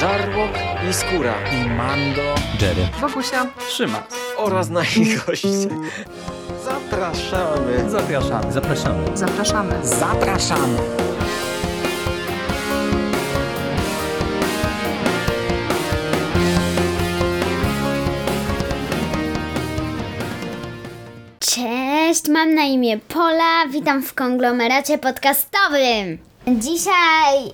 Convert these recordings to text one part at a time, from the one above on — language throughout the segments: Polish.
Żarłok i Skóra i Mando, Jerry. Wokusia. Trzyma. oraz nasi goście. Zapraszamy. Zapraszamy. Zapraszamy. Zapraszamy. Zapraszamy. Cześć, mam na imię Pola, witam w konglomeracie podcastowym. Dzisiaj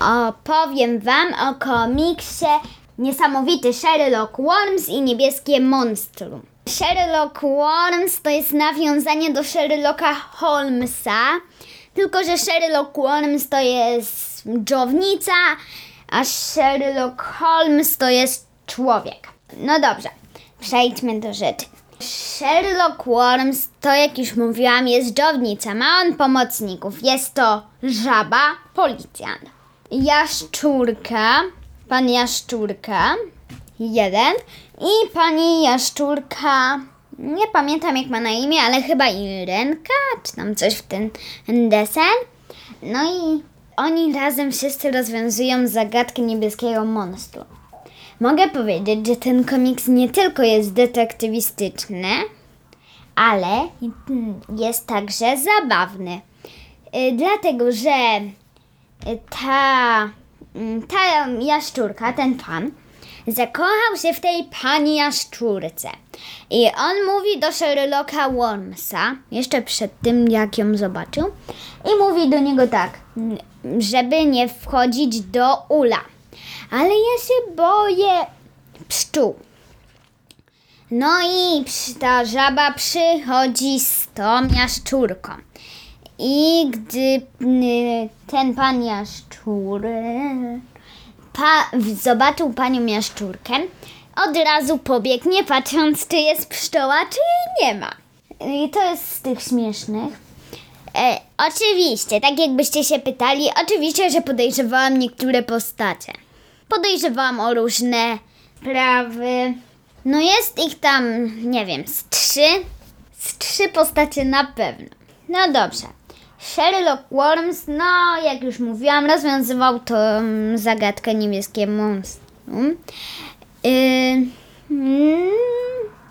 opowiem Wam o komiksie Niesamowity Sherlock Holmes i Niebieskie Monstrum. Sherlock Holmes to jest nawiązanie do Sherlocka Holmesa, tylko że Sherlock Holmes to jest dżownica, a Sherlock Holmes to jest człowiek. No dobrze, przejdźmy do rzeczy. Sherlock Holmes to, jak już mówiłam, jest dżownica. Ma on pomocników. Jest to żaba, policjant. Jaszczurka, pan Jaszczurka, jeden. I pani Jaszczurka, nie pamiętam jak ma na imię, ale chyba Irenka, czy tam coś w ten desen. No i oni razem wszyscy rozwiązują zagadkę niebieskiego monstru. Mogę powiedzieć, że ten komiks nie tylko jest detektywistyczny, ale jest także zabawny. Y, Dlatego, że y, ta, mm, ta jaszczurka, ten pan, zakochał się w tej pani jaszczurce. I on mówi do Sherlocka Holmesa, jeszcze przed tym jak ją zobaczył, i mówi do niego tak, żeby nie wchodzić do ula. Ale ja się boję pszczół. No i ta żaba przychodzi z tą jaszczurką. I gdy ten pan jaszczur pa, zobaczył panią jaszczurkę, od razu pobiegł, nie patrząc, czy jest pszczoła, czy nie ma. I to jest z tych śmiesznych. E, oczywiście, tak jakbyście się pytali, oczywiście, że podejrzewałam niektóre postacie. Podejrzewałam o różne sprawy. No jest ich tam, nie wiem, z trzy. Z trzy postacie na pewno. No dobrze. Sherlock Holmes, no jak już mówiłam, rozwiązywał tą zagadkę niebieskie monstrum. Yy, mm,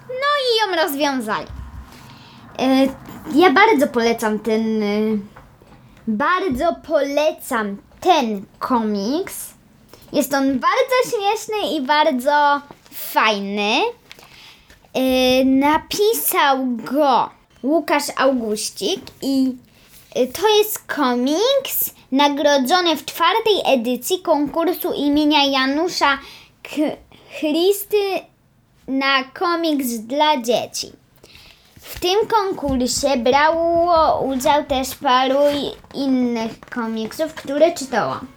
no i ją rozwiązali. E, Ja bardzo polecam ten. e, Bardzo polecam ten komiks. Jest on bardzo śmieszny i bardzo fajny. E, Napisał go Łukasz Augustik i e, to jest komiks nagrodzony w czwartej edycji konkursu imienia Janusza Christy na komiks dla dzieci. W tym konkursie brało udział też paru innych komiksów, które czytałam.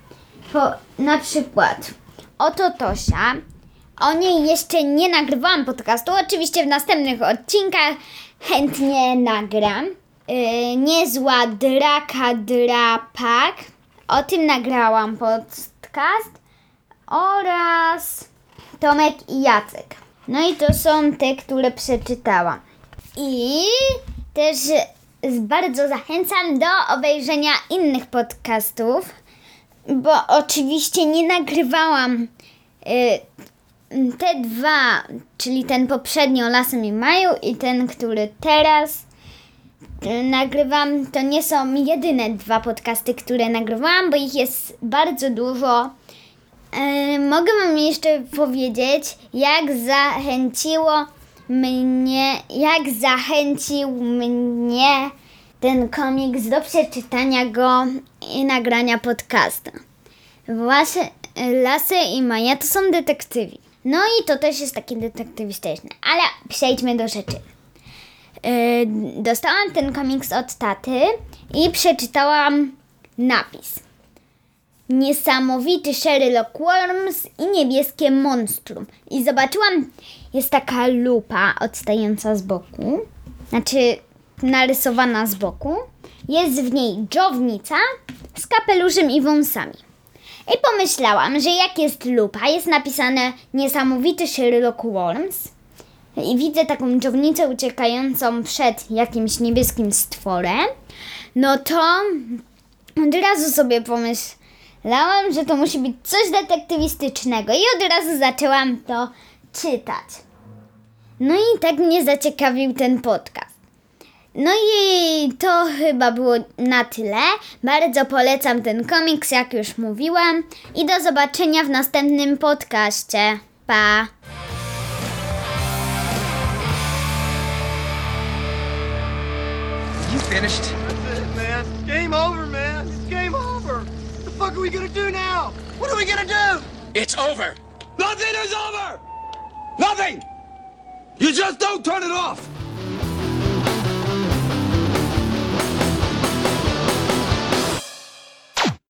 Po, na przykład Oto Tosia. O niej jeszcze nie nagrywałam podcastu. Oczywiście w następnych odcinkach chętnie nagram. Yy, niezła Draka Drapak. O tym nagrałam podcast. Oraz Tomek i Jacek. No i to są te, które przeczytałam. I też bardzo zachęcam do obejrzenia innych podcastów, bo oczywiście nie nagrywałam y, te dwa, czyli ten poprzednio Lasem i Maju i ten, który teraz y, nagrywam. To nie są jedyne dwa podcasty, które nagrywałam, bo ich jest bardzo dużo. E, mogę Wam jeszcze powiedzieć, jak zachęciło mnie, jak zachęcił mnie ten komiks do przeczytania go i nagrania podcastu. Właśnie Lasy i Maja to są detektywi. No i to też jest takie detektywistyczne. Ale przejdźmy do rzeczy. Yy, dostałam ten komiks od taty i przeczytałam napis. Niesamowity Sherlock Holmes i niebieskie monstrum. I zobaczyłam, jest taka lupa odstająca z boku, znaczy narysowana z boku. Jest w niej dżownica z kapeluszem i wąsami. I pomyślałam, że jak jest lupa, jest napisane niesamowity Sherlock Holmes i widzę taką dżownicę uciekającą przed jakimś niebieskim stworem, no to od razu sobie pomyślałam, Myślałam, że to musi być coś detektywistycznego i od razu zaczęłam to czytać. No i tak mnie zaciekawił ten podcast. No i to chyba było na tyle. Bardzo polecam ten komiks, jak już mówiłam. I do zobaczenia w następnym podcaście. Pa! You finished? That's it, man. Game over, man. It's game over. What the fuck are we gonna do now? What are we gonna do? It's over. Nothing is over. Nothing. You just don't turn it off.